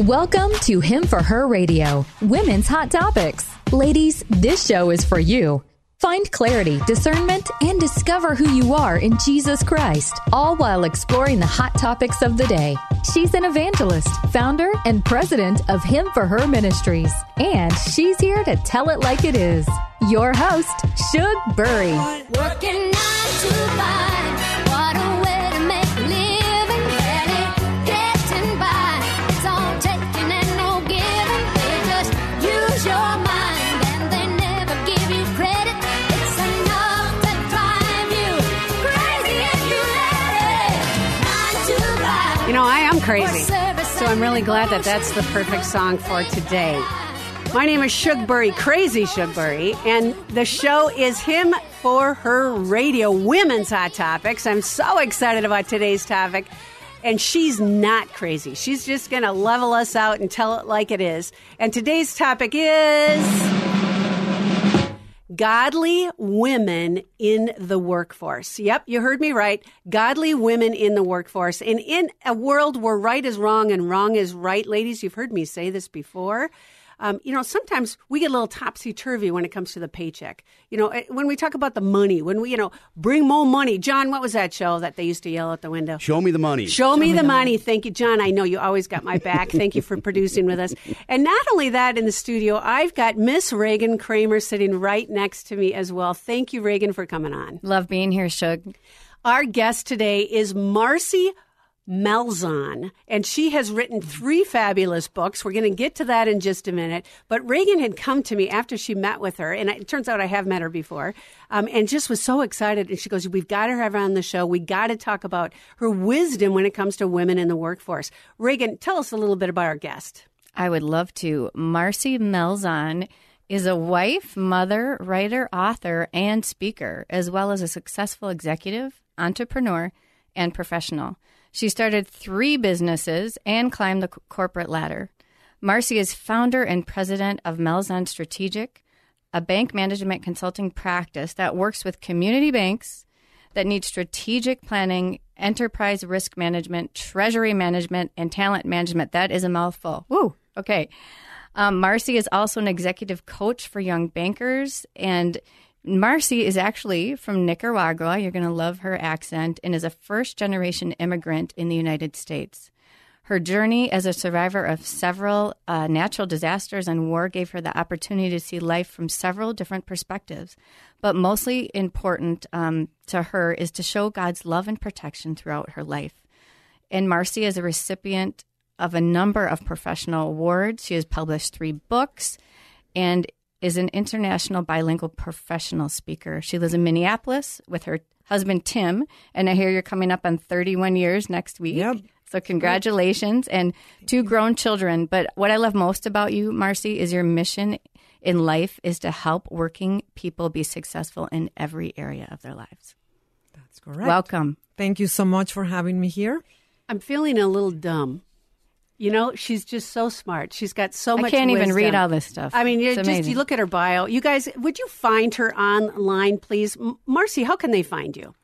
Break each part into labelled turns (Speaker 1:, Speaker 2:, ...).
Speaker 1: Welcome to Him for Her Radio, Women's Hot Topics. Ladies, this show is for you. Find clarity, discernment, and discover who you are in Jesus Christ, all while exploring the hot topics of the day. She's an evangelist, founder, and president of Him for Her Ministries, and she's here to tell it like it is. Your host, Shug Burry.
Speaker 2: Working nine to five. Crazy.
Speaker 3: So I'm really glad that that's the perfect song for today. My name is Shugbury, Crazy Shugbury, and the show is Him for Her Radio, Women's Hot Topics. I'm so excited about today's topic. And she's not crazy. She's just going to level us out and tell it like it is. And today's topic is godly women in the workforce. Yep, you heard me right. Godly women in the workforce. And in a world where right is wrong and wrong is right, ladies, you've heard me say this before. Um, you know, sometimes we get a little topsy turvy when it comes to the paycheck. You know, eh, when we talk about the money, when we, you know, bring more money. John, what was that show that they used to yell out the window?
Speaker 4: Show me the money.
Speaker 3: Show me the money. Thank you, John. I know you always got my back. Thank you for producing with us. And not only that, in the studio, I've got Miss Reagan Kramer sitting right next to me as well. Thank you, Reagan, for coming on.
Speaker 5: Love being here, Shug.
Speaker 3: Our guest today is Marcy Malzahn, and she has written three fabulous books. We're going to get to that in just a minute. But Reagan had come to me after she met with her, and it turns out I have met her before, um, and just was so excited. And she goes, "We've got to have her on the show. We got to talk about her wisdom when it comes to women in the workforce." Reagan, tell us a little bit about our guest.
Speaker 5: I would love to. Marcy Malzahn is a wife, mother, writer, author, and speaker, as well as a successful executive, entrepreneur, and professional. She started three businesses and climbed the corporate ladder. Marcy is founder and president of Malzahn Strategic, a bank management consulting practice that works with community banks that need strategic planning, enterprise risk management, treasury management, and talent management. That is a mouthful. Woo. Okay. Um, Marcy is also an executive coach for young bankers. And Marcy is actually from Nicaragua. You're going to love her accent and is a first generation immigrant in the United States. Her journey as a survivor of several uh, natural disasters and war gave her the opportunity to see life from several different perspectives. But mostly important um, to her is to show God's love and protection throughout her life. And Marcy is a recipient of a number of professional awards. She has published three books and is an international bilingual professional speaker. She lives in Minneapolis with her husband, Tim. And I hear you're coming up on 31 years next week.
Speaker 6: Yep.
Speaker 5: So, congratulations and two grown children. But what I love most about you, Marcy, is your mission in life is to help working people be successful in every area of their lives.
Speaker 6: That's correct.
Speaker 5: Welcome.
Speaker 6: Thank you so much for having me here.
Speaker 3: I'm feeling a little dumb. You know, she's just so smart. She's got so much.
Speaker 5: I can't even read all this stuff.
Speaker 3: I mean, you
Speaker 5: It's
Speaker 3: just
Speaker 5: amazing.
Speaker 3: you look at her bio. You guys, would you find her online, please? M- Marcy, how can they find you?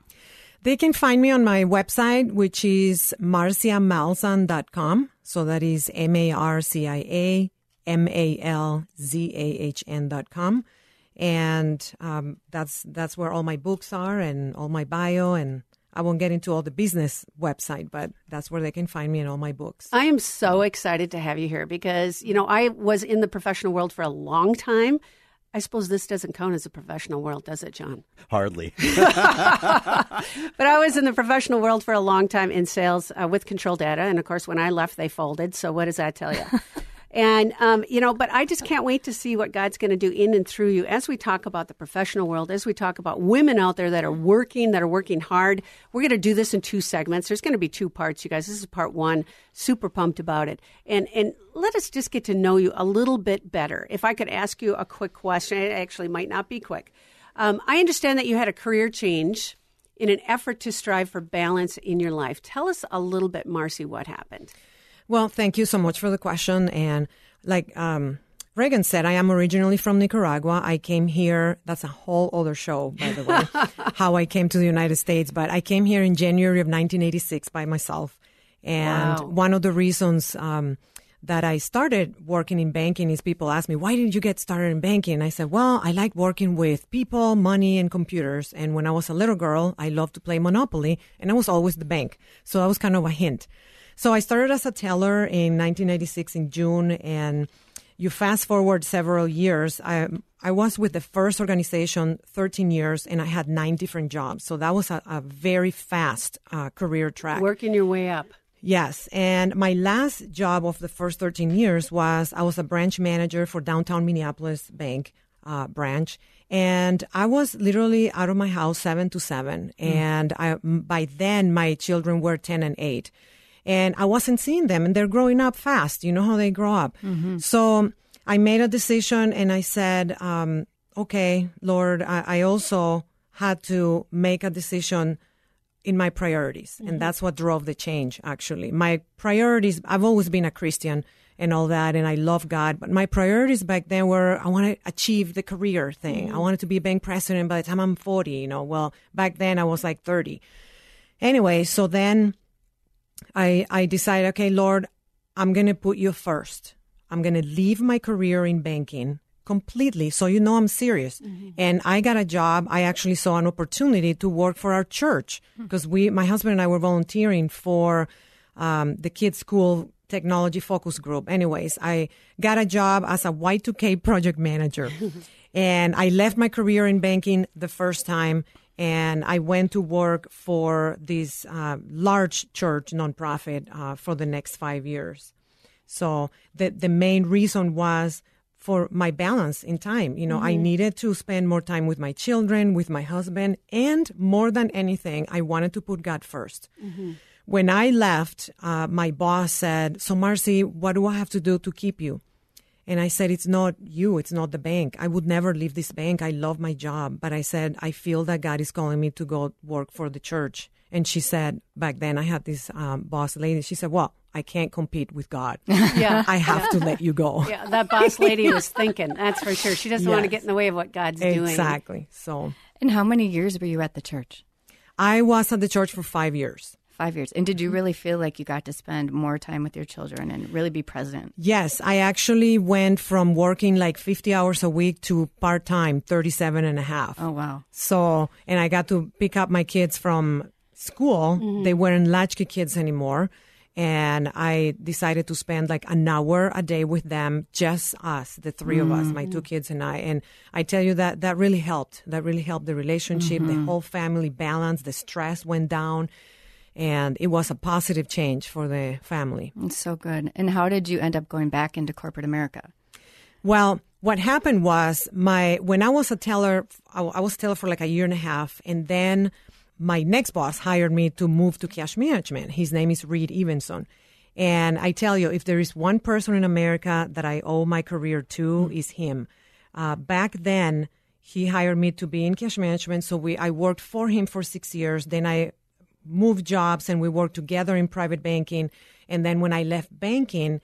Speaker 6: They can find me on my website, which is marciamalzahn.com. So that is M A R C I A M A L Z A H N dot com. And um, that's that's where all my books are and all my bio and I won't get into all the business website, but that's where they can find me and all my books.
Speaker 3: I am so excited to have you here because, you know, I was in the professional world for a long time. I suppose this doesn't count as a professional world, does it, John?
Speaker 4: Hardly.
Speaker 3: But I was in the professional world for a long time in sales uh, with Control Data. And of course, when I left, they folded. So what does that tell you? and, um, you know, but I just can't wait to see what God's going to do in and through you as we talk about the professional world, as we talk about women out there that are working, that are working hard. We're going to do this in two segments. There's going to be two parts, you guys. This is part one. Super pumped about it. And, and let us just get to know you a little bit better. If I could ask you a quick question, it actually might not be quick. Um, I understand that you had a career change in an effort to strive for balance in your life. Tell us a little bit, Marcy, what happened.
Speaker 6: Well, thank you so much for the question. And like um, Reagan said, I am originally from Nicaragua. I came here. That's a whole other show, by the way, how I came to the United States. But I came here in January of 1986 by myself. And
Speaker 3: Wow.
Speaker 6: one of the reasons um, that I started working in banking is people ask me, why didn't you get started in banking? And I said, well, I like working with people, money, and computers. And when I was a little girl, I loved to play Monopoly, and I was always the bank. So that was kind of a hint. So I started as a teller in 1996 in June, and you fast forward several years. I, I was with the first organization 13 years, and I had nine different jobs. So that was a, a very fast uh, career track.
Speaker 3: Working your way up.
Speaker 6: Yes. And my last job of the first 13 years was I was a branch manager for downtown Minneapolis Bank uh, branch. And I was literally out of my house seven to seven. And I, by then, my children were 10 and eight. And I wasn't seeing them, and they're growing up fast. You know how they grow up. Mm-hmm. So I made a decision and I said, um, okay, Lord, I, I also had to make a decision in my priorities. And mm-hmm. that's what drove the change, actually. My priorities, I've always been a Christian and all that, and I love God, but my priorities back then were I want to achieve the career thing. I mm-hmm. wanted to be a bank president by the time I'm 40, you know. Well, back then I was like 30. Anyway, so then I, I decided, okay, Lord, I'm going to put you first. I'm going to leave my career in banking completely. So you know I'm serious. And I got a job. I actually saw an opportunity to work for our church because we, my husband and I were volunteering for um, the kids' school technology focus group. Anyways, I got a job as a Y2K project manager. and I left my career in banking the first time and I went to work for this uh, large church nonprofit uh, for the next five years. So the the main reason was for my balance in time. You know, I needed to spend more time with my children, with my husband, and more than anything, I wanted to put God 1st When I left, uh, my boss said, "So, Marcy, what do I have to do to keep you?" And I said, It's not you, it's not the bank. I would never leave this bank. I love my job. But I said, I feel that God is calling me to go work for the church. And she said, back then I had this um, boss lady, she said, Well, I can't compete with God.
Speaker 3: Yeah.
Speaker 6: I have to let you go.
Speaker 3: Yeah, that boss lady was thinking. That's for sure. She doesn't want to get in the way of what God's doing.
Speaker 6: Exactly. So
Speaker 5: And how many years were you at the church?
Speaker 6: I was at the church for five years.
Speaker 5: Five years. And did you mm-hmm. really feel like you got to spend more time with your children and really be present?
Speaker 6: Yes, I actually went from working like 50 hours a week to part time, 37 and a half.
Speaker 5: Oh, wow.
Speaker 6: So, and I got to pick up my kids from school. Mm-hmm. They weren't latchkey kids anymore. And I decided to spend like an hour a day with them, just us, the three of us, my two mm. kids and I. And I tell you that that really helped. That really helped the relationship, the mm-hmm. whole family balance, the stress went down. And it was a positive change for the family.
Speaker 5: It's so good. And how did you end up going back into corporate America?
Speaker 6: Well, what happened was my when I was a teller, I I was a teller for like a year and a half, and then my next boss hired me to move to cash management. His name is Reed Evenson, and I tell you, if there is one person in America that I owe my career to, is him. Uh, back then, he hired me to be in cash management, so we I worked for him for six years. Then I moved jobs, and we worked together in private banking. And then when I left banking,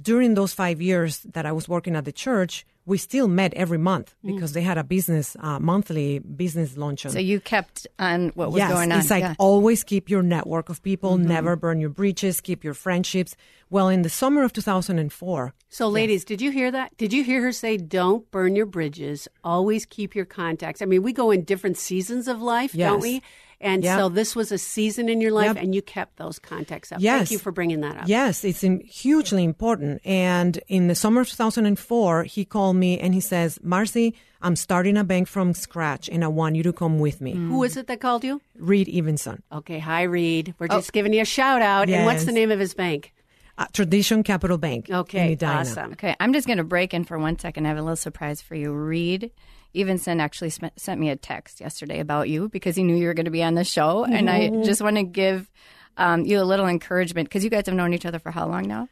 Speaker 6: during those five years that I was working at the church, we still met every month because they had a business uh, monthly business luncheon.
Speaker 5: So you kept on what was
Speaker 6: yes,
Speaker 5: going on.
Speaker 6: it's like
Speaker 5: yeah.
Speaker 6: always keep your network of people, never burn your bridges, keep your friendships. Well, in the summer of 2004,
Speaker 3: So, ladies, did you hear that? Did you hear her say, "Don't burn your bridges. Always keep your contacts." I mean, we go in different seasons of life, don't
Speaker 6: Yes.
Speaker 3: we? And
Speaker 6: Yep.
Speaker 3: so this was a season in your life,
Speaker 6: Yep.
Speaker 3: and you kept those contacts up.
Speaker 6: Yes.
Speaker 3: Thank you for bringing that up.
Speaker 6: Yes, it's hugely important. And in the summer of 2004, he called me and he says, Marcy, I'm starting a bank from scratch and I want you to come with me.
Speaker 3: Who is it that called you?
Speaker 6: Reed Evenson,
Speaker 3: Okay, hi Reed. We're just giving you a shout out. And what's the name of his bank?
Speaker 6: uh, Tradition Capital Bank.
Speaker 3: Okay,
Speaker 6: Edina.
Speaker 3: awesome.
Speaker 5: Okay, I'm just going to break in for one second. I have a little surprise for you. Reed Evenson actually sm- sent me a text yesterday about you because he knew you were going to be on the show. And I just want to give um, you a little encouragement because you guys have known each other for how long now?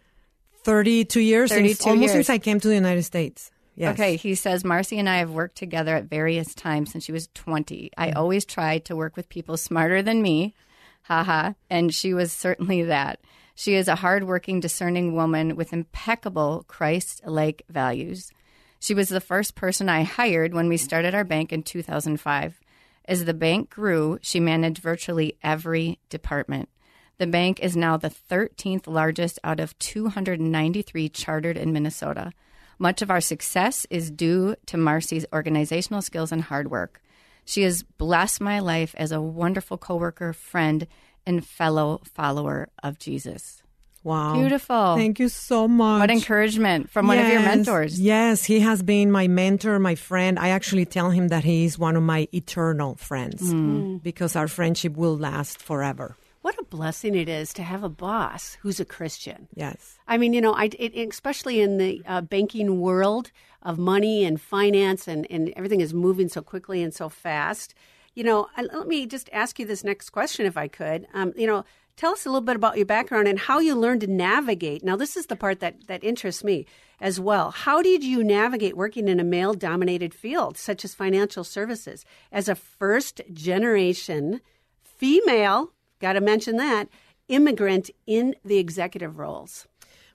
Speaker 6: 32 years, since,
Speaker 5: 32
Speaker 6: almost
Speaker 5: years.
Speaker 6: since I came to the United States. Yes.
Speaker 5: Okay, he says Marcy and I have worked together at various times since she was 20. I always tried to work with people smarter than me. Haha. And she was certainly that. She is a hardworking, discerning woman with impeccable Christ like values. She was the first person I hired when we started our bank in 2005. As the bank grew, she managed virtually every department. The bank is now the 13th largest out of 293 chartered in Minnesota. Much of our success is due to Marcy's organizational skills and hard work. She has blessed my life as a wonderful coworker, friend, and fellow follower of Jesus.
Speaker 6: Wow.
Speaker 5: Beautiful.
Speaker 6: Thank you so much.
Speaker 5: What encouragement from one of your mentors.
Speaker 6: Yes, he has been my mentor, my friend. I actually tell him that he is one of my eternal friends
Speaker 5: Hmm.
Speaker 6: because our friendship will last forever.
Speaker 3: What a blessing it is to have a boss who's a Christian.
Speaker 6: Yes.
Speaker 3: I mean, you know, I, it, especially in the uh, banking world of money and finance, and, and everything is moving so quickly and so fast. You know, I, let me just ask you this next question, if I could. Um, you know, tell us a little bit about your background and how you learned to navigate. Now, this is the part that, that interests me as well. How did you navigate working in a male dominated field, such as financial services, as a first generation female, got to mention that, immigrant in the executive roles?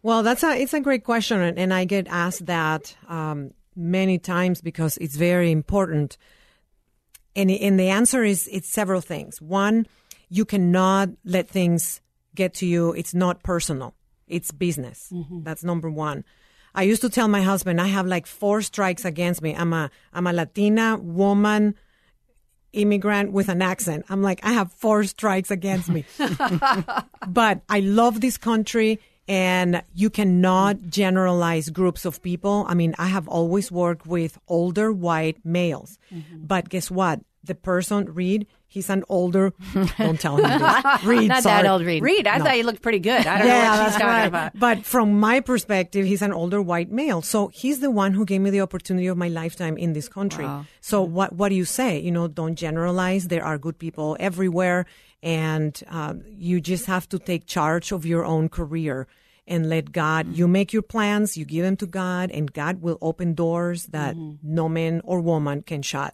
Speaker 6: Well, that's a it's a great question, and I get asked that um, many times because it's very important. And and the answer is it's several things. One, you cannot let things get to you. It's not personal. It's business. Mm-hmm. That's number one. I used to tell my husband I have like four strikes against me. I'm a I'm a Latina woman immigrant with an accent. I'm like, I have four strikes against me. but I love this country and you cannot generalize groups of people. I mean, I have always worked with older white males. Mm-hmm. But guess what? The person, Reed, he's an older, don't tell him this. Reed,
Speaker 5: Not
Speaker 6: sorry.
Speaker 5: that old Reed.
Speaker 3: Reed, I thought he looked pretty good. I don't know
Speaker 6: Yeah,
Speaker 3: what she's
Speaker 6: that's
Speaker 3: talking
Speaker 6: right.
Speaker 3: about.
Speaker 6: But from my perspective, he's an older white male. So he's the one who gave me the opportunity of my lifetime in this country. So what what do you say? You know, don't generalize. There are good people everywhere, and uh, you just have to take charge of your own career and let God. You make your plans, you give them to God, and God will open doors that no man or woman can shut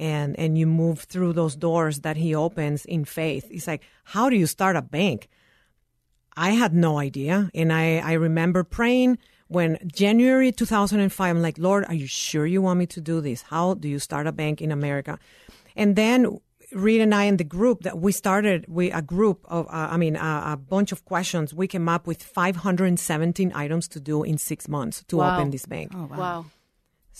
Speaker 6: and and you move through those doors that he opens in faith. It's like, how do you start a bank? I had no idea, and I I remember praying when January 2005. I'm like, Lord, are you sure you want me to do this? How do you start a bank in America? And then Reed and I in the group that we started, we a group of, uh, I mean, uh, a bunch of questions. We came up with 517 items to do in six months to
Speaker 3: Wow.
Speaker 6: open this bank.
Speaker 3: wow.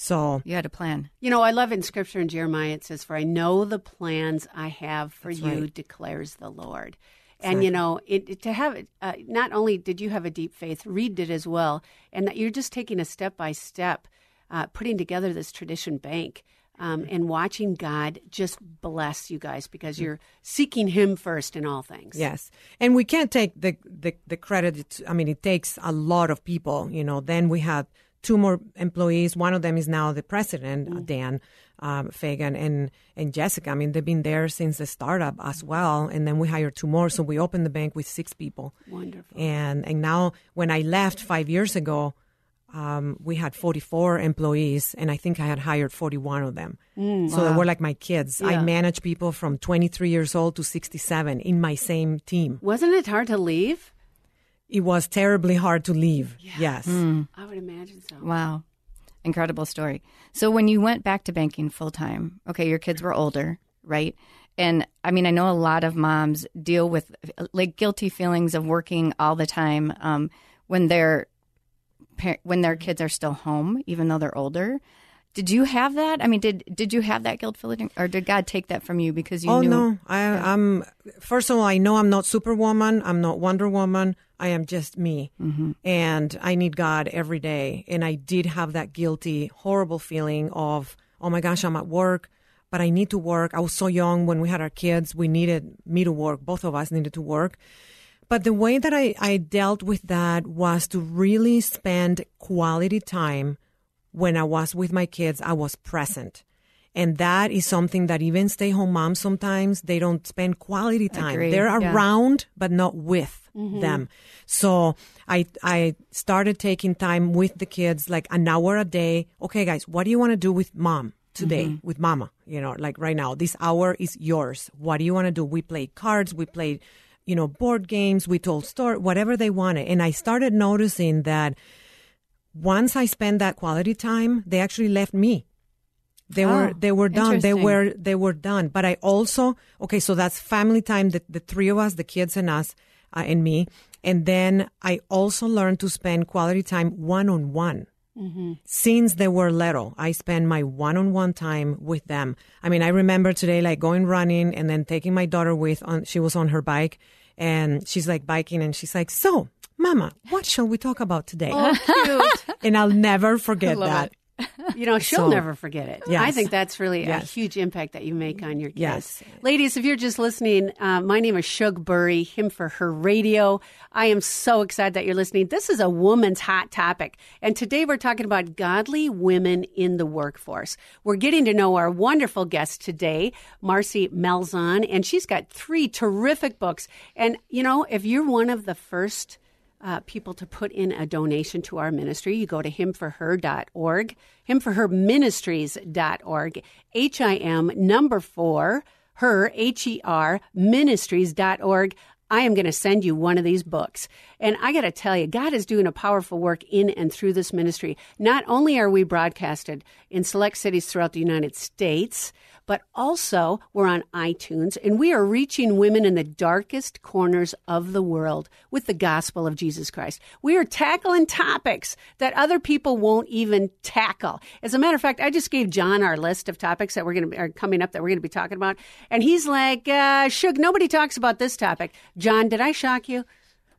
Speaker 6: So
Speaker 5: You had a plan.
Speaker 3: You know, I love in scripture in Jeremiah, it says, For I know the plans I have for you,
Speaker 6: right.
Speaker 3: declares the Lord. And, you know, it, it- to have it, uh, not only did you have a deep faith, Reed did as well, and that you're just taking a step by step, uh, putting together this tradition bank. Um, and watching God just bless you guys because you're seeking Him first in all things.
Speaker 6: Yes, and we can't take the, the the credit. It's- I mean, it takes a lot of people. You know, then we had two more employees. One of them is now the president, uh, Dan um, Fagan, and and Jessica. I mean, they've been there since the startup as well. And then we hired two more, so we opened the bank with six people.
Speaker 3: Wonderful.
Speaker 6: And and now, when I left five years ago. Um, we had 44 employees, and I think I had hired 41 of them. so they were like my kids. I
Speaker 3: Yeah.
Speaker 6: manage people from 23 years old to 67 in my same team.
Speaker 3: Wasn't it hard to leave?
Speaker 6: It was terribly hard to leave. Yes. Mm. Mm.
Speaker 3: I would imagine so.
Speaker 5: Wow. Incredible story. So when you went back to banking full time, okay, your kids were older, right? And I mean, I know a lot of moms deal with like guilty feelings of working all the time um, when they're when their mm-hmm. kids are still home, even though they're older. Did you have that? I mean, did did you have that guilt feeling, or did God take that from you because you
Speaker 6: Oh
Speaker 5: knew?
Speaker 6: no, I, I'm. First of all, I know I'm not Superwoman. I'm not Wonder Woman. I am just me, mm-hmm. and I need God every day. And I did have that guilty, horrible feeling of, oh my gosh, I'm at work, but I need to work. I was so young when we had our kids. We needed me to work. Both of us needed to work. But the way that I, I dealt with that was to really spend quality time when I was with my kids. I was present. And that is something that even stay home moms sometimes they don't spend quality time.
Speaker 5: Agreed,
Speaker 6: They're
Speaker 5: yeah.
Speaker 6: around but not with mm-hmm. them. So I I started taking time with the kids like an hour a day. Okay guys, what do you want to do with mom today mm-hmm. with mama? You know, like right now this hour is yours. What do you want to do? We played cards, we played you know board games, we told story, whatever they wanted. And I started noticing that once I spent that quality time, they actually left me. They were
Speaker 5: Oh,
Speaker 6: they were done. They were they were done. But I also okay, so that's family time. The the three of us, the kids and us. uh, and me. And then I also learned to spend quality time one on one. Since they were little, I spend my one on one time with them. I mean, I remember today, like going running and then taking my daughter with on, she was on her bike and she's like biking and she's like, So, Mama, what shall we talk about today?
Speaker 3: Cute.
Speaker 6: And I'll never forget that.
Speaker 3: You know, she'll
Speaker 6: So-
Speaker 3: never forget it.
Speaker 6: Yes.
Speaker 3: I think that's really a huge impact that you make on your kids.
Speaker 6: Yes.
Speaker 3: Ladies, if you're just listening, uh, my name is Shug Burry, him for her radio. I am so excited that you're listening. This is a woman's hot topic. And today we're talking about godly women in the workforce. We're getting to know our wonderful guest today, Marcy Malzahn, and she's got three terrific books. And, you know, if you're one of the first uh, people to put in a donation to our ministry, you go to himforher.org, himforherministries.org, H I M number four, her, H E R, ministries.org. I am going to send you one of these books. And I got to tell you, God is doing a powerful work in and through this ministry. Not only are we broadcasted in select cities throughout the United States, but also we're on iTunes and we are reaching women in the darkest corners of the world with the gospel of Jesus Christ. We are tackling topics that other people won't even tackle. As a matter of fact, I just gave John our list of topics that we're going to are coming up that we're going to be talking about, and he's like, uh, "Shug, nobody talks about this topic." John, did I shock you?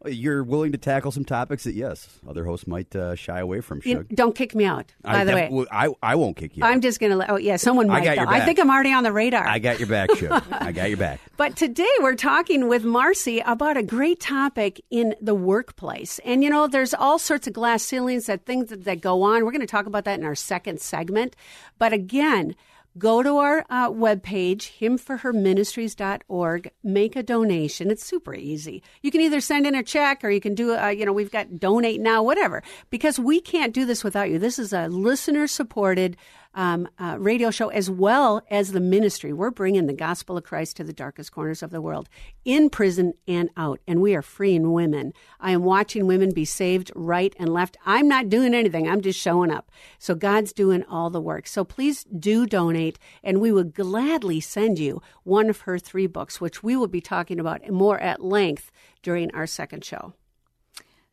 Speaker 4: You're willing to tackle some topics that, yes, other hosts might uh, shy away from.
Speaker 3: You- don't kick me out. By
Speaker 4: I
Speaker 3: the way,
Speaker 4: I, I won't kick you.
Speaker 3: I'm
Speaker 4: out.
Speaker 3: just going to let. Oh yeah, someone
Speaker 4: I
Speaker 3: might.
Speaker 4: your
Speaker 3: I think I'm already on the radar.
Speaker 4: I got your back, Shug. I got your back.
Speaker 3: But today we're talking with Marcy about a great topic in the workplace. And you know, there's all sorts of glass ceilings that things that, that go on. We're going to talk about that in our second segment. But again, go to our uh, webpage, himforherministries.org, make a donation. It's super easy. You can either send in a check or you can do, uh, you know, we've got donate now, whatever, because we can't do this without you. This is a listener supported um, uh, radio show as well as the ministry. We're bringing the gospel of Christ to the darkest corners of the world, in prison and out, and we are freeing women. I am watching women be saved right and left. I'm not doing anything. I'm just showing up. So God's doing all the work. So please do donate, and we would gladly send you one of her three books, which we will be talking about more at length during our second show.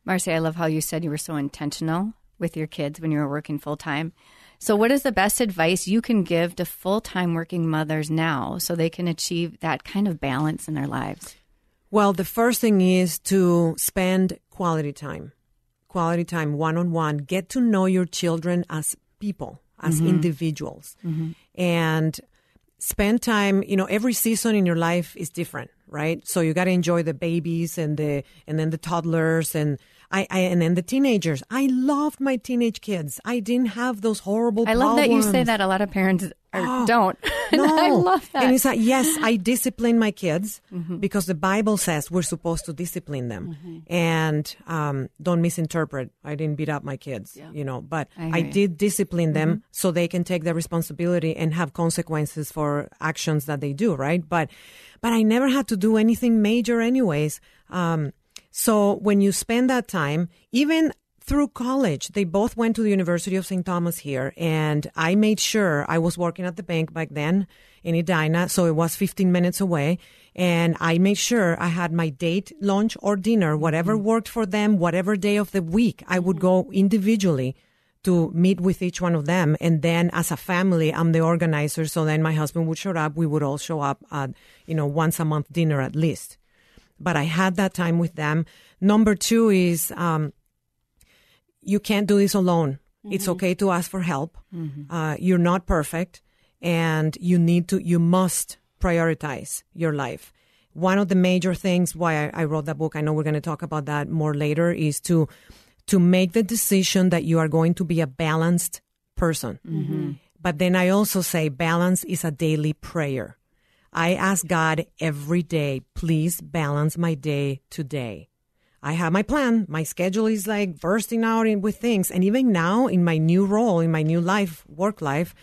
Speaker 5: Marcy, I love how you said you were so intentional with your kids when you were working full time. So, what is the best advice you can give to full time working mothers now so they can achieve that kind of balance in their lives?
Speaker 6: Well, the first thing is to spend quality time, quality time one on one. Get to know your children as people, as mm-hmm. individuals, mm-hmm. and spend time. You know, every season in your life is different, right? So you got to enjoy the babies and the and then the toddlers and. I, I and then the teenagers. I loved my teenage kids. I didn't have those horrible.
Speaker 5: I love that you say that. A lot of parents are, don't. and
Speaker 6: No.
Speaker 5: I love that.
Speaker 6: And it's like, yes, I discipline my kids
Speaker 5: Mm-hmm.
Speaker 6: because the Bible says we're supposed to discipline them. And um, don't misinterpret. I didn't beat up my kids, you know, but
Speaker 5: I
Speaker 6: I.
Speaker 5: Mm-hmm.
Speaker 6: did discipline them so they can take the responsibility and have consequences for actions that they do, right? But, but I never had to do anything major, anyways. Um, so when you spend that time, even through college, they both went to the University of St. Thomas here, and I made sure I was working at the bank back then in Edina, so it was 15 minutes away. And I made sure I had my date, lunch, or dinner, whatever worked for them, whatever day of the week. I would go individually to meet with each one of them. And then as a family, I'm the organizer. So then my husband would show up. We would all show up at, you know, once a month dinner at least but I had that time with them. Number two is um, you can't do this alone. It's okay to ask for help. Uh, you're not perfect, and you need to, you must prioritize your life. One of the major things why I, I wrote that book, I know we're going to talk about that more later, is to to make the decision that you are going to be a balanced person. Mm-hmm. But then I also say balance is a daily prayer. I ask God every day, please balance my day today. I have my plan. My schedule is like bursting out in, with things. And even now in my new role, in my new life, work life,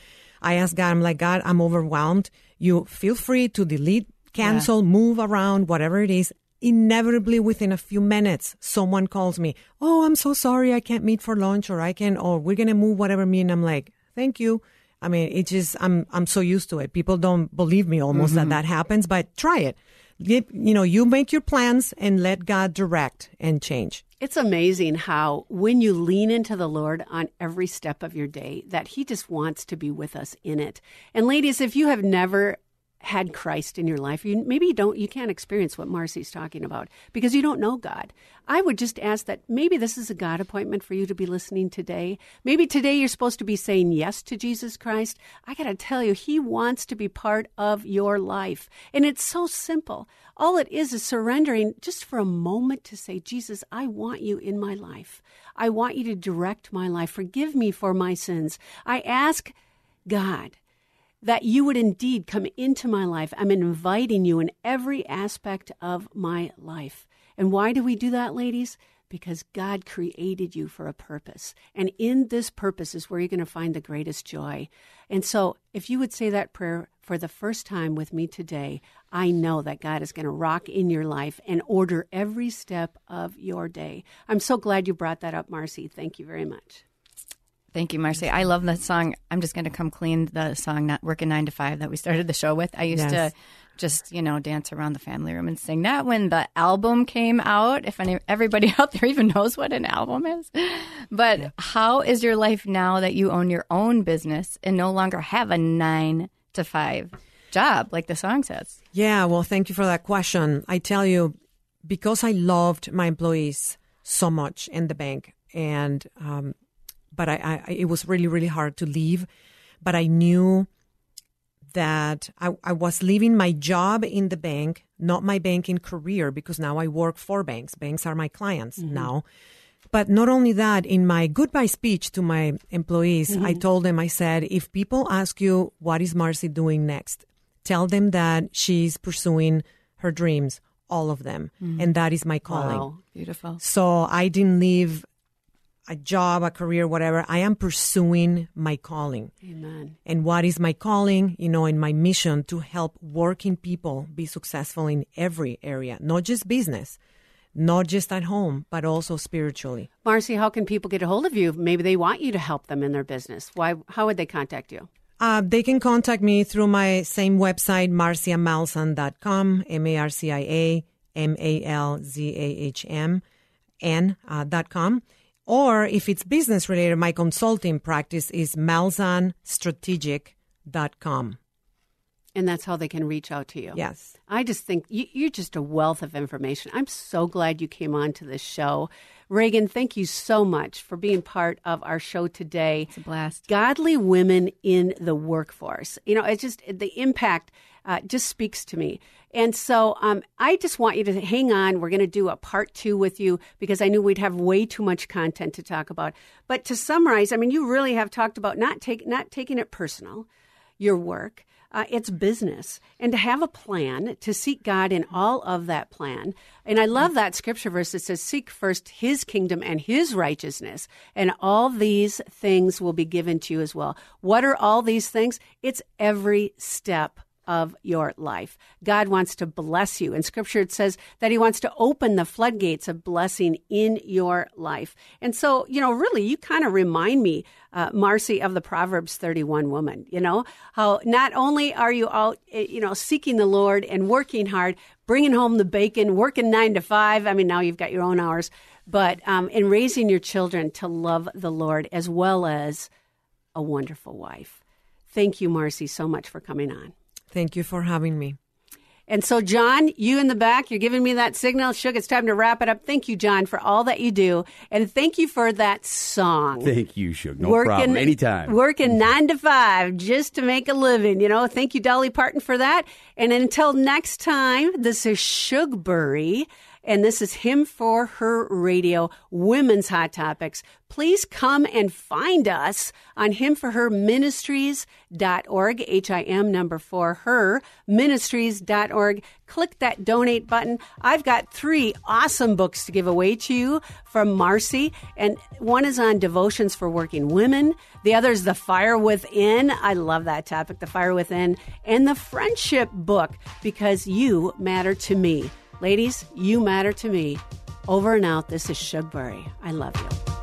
Speaker 6: I ask God, I'm like, God, I'm overwhelmed. You feel free to delete, cancel, move around, whatever it is. Inevitably within a few minutes, someone calls me. Oh, I'm so sorry. I can't meet for lunch or I can, or we're going to move whatever me and I'm like, thank you. I mean, it just I'm I'm so used to it. People don't believe me almost that mm-hmm. that happens, but try it. You know, you make your plans and let God direct and change.
Speaker 3: It's amazing how when you lean into the Lord on every step of your day, that He just wants to be with us in it. And ladies, if you have never had Christ in your life, you, maybe you don't, you can't experience what Marcy's talking about because you don't know God. I would just ask that maybe this is a God appointment for you to be listening today. Maybe today you're supposed to be saying yes to Jesus Christ. I got to tell you, He wants to be part of your life. And it's so simple. All it is is surrendering just for a moment to say, Jesus, I want you in my life. I want you to direct my life. Forgive me for my sins. I ask God that you would indeed come into my life. I'm inviting you in every aspect of my life. And why do we do that, ladies? Because God created you for a purpose. And in this purpose is where you're going to find the greatest joy. And so, if you would say that prayer for the first time with me today, I know that God is going to rock in your life and order every step of your day. I'm so glad you brought that up, Marcy. Thank you very much.
Speaker 5: Thank you, Marcy. I love that song. I'm just going to come clean the song "Not Working Nine to Five that we started the show with. I used
Speaker 6: Yes.
Speaker 5: to just you know dance around the family room and sing that when the album came out. If any everybody out there even knows what an album is, but how is your life now that you own your own business and no longer have a nine to five job like the song says?
Speaker 6: Yeah, well, thank you for that question. I tell you, because I loved my employees so much in the bank, and um, but I, I, it was really, really hard to leave. But I knew that I, I was leaving my job in the bank, not my banking career, because now I work for banks. Banks are my clients mm-hmm. now. But not only that, in my goodbye speech to my employees, I mm-hmm. told them, I said, if people ask you, what is Marcy doing next? Tell them that she's pursuing her dreams, all of them. Mm-hmm. And that is my calling.
Speaker 3: Wow.
Speaker 5: Beautiful.
Speaker 6: So I didn't leave a job, a career, whatever. I am pursuing my calling.
Speaker 3: Amen.
Speaker 6: And what is my calling? You know, in my mission to help working people be successful in every area, not just business, not just at home, but also spiritually.
Speaker 3: Marcy, how can people get a hold of you? Maybe they want you to help them in their business. Why? How would they contact you?
Speaker 6: Uh, they can contact me through my same website, marciamalzahn.com, M-A-R-C-I-A, M-A-L-Z-A-H-M, N, uh, dot com. Or if it's business related, my consulting practice is malzahnstrategic.com.
Speaker 3: And that's how they can reach out to you.
Speaker 6: Yes.
Speaker 3: I just think you, you're just a wealth of information. I'm so glad you came on to this show. Reagan, thank you so much for being part of our show today.
Speaker 5: It's a blast.
Speaker 3: Godly women in the workforce. You know, it's just the impact uh, just speaks to me. And so um, I just want you to hang on. We're going to do a part two with you because I knew we'd have way too much content to talk about. But to summarize, I mean, you really have talked about not take not taking it personal, your work. Uh, it's business, and to have a plan to seek God in all of that plan. And I love that scripture verse that says, "Seek first His kingdom and His righteousness, and all these things will be given to you as well." What are all these things? It's every step of your life. God wants to bless you. In scripture, it says that He wants to open the floodgates of blessing in your life. And so, you know, really, you kind of remind me, uh, Marcy, of the Proverbs 31 woman, you know, how not only are you out, eh, you know, seeking the Lord and working hard, bringing home the bacon, working nine to five. I mean, now you've got your own hours, but um, in raising your children to love the Lord as well as a wonderful wife. Thank you, Marcy, so much for coming on.
Speaker 6: Thank you for having me.
Speaker 3: And so, John, you in the back, you're giving me that signal. Shug, it's time to wrap it up. Thank you, John, for all that you do. And thank you for that song.
Speaker 4: Thank you, Shug. No problem. Anytime.
Speaker 3: Working nine to five just to make a living. You know, thank you, Dolly Parton, for that. And until next time, this is Shugbury. And this is Him for Her Radio, Women's Hot Topics. Please come and find us on Him for Her Ministries.org, H I M number four, her ministries.org. Click that donate button. I've got three awesome books to give away to you from Marcy. And one is on devotions for working women. The other is The Fire Within. I love that topic, The Fire Within. And the Friendship book, because you matter to me. Ladies, you matter to me. Over and out. This is Shugbury. I love you.